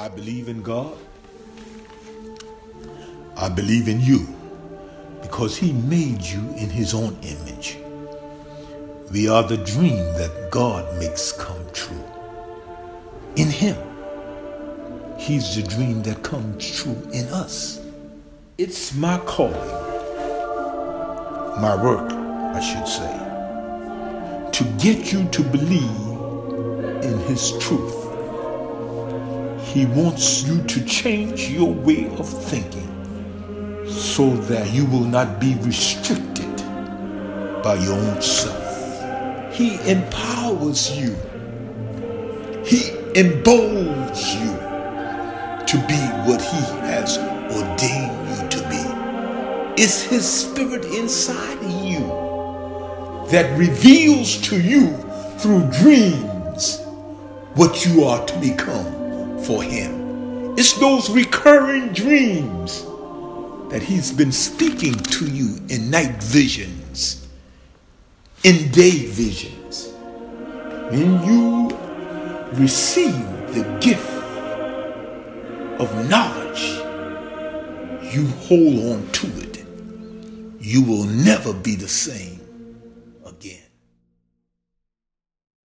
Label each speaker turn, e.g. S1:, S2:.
S1: I believe in God. I believe in you because He made you in His own image. We are the dream that God makes come true. In Him, He's the dream that comes true in us. It's my calling, my work, I should say, to get you to believe in His truth. He wants you to change your way of thinking so that you will not be restricted by your own self. He empowers you. He emboldens you to be what He has ordained you to be. It's His Spirit inside you that reveals to you through dreams what you are to become for Him. It's those recurring dreams that He's been speaking to you in night visions, in day visions. When you receive the gift of knowledge, you hold on to it. You will never be the same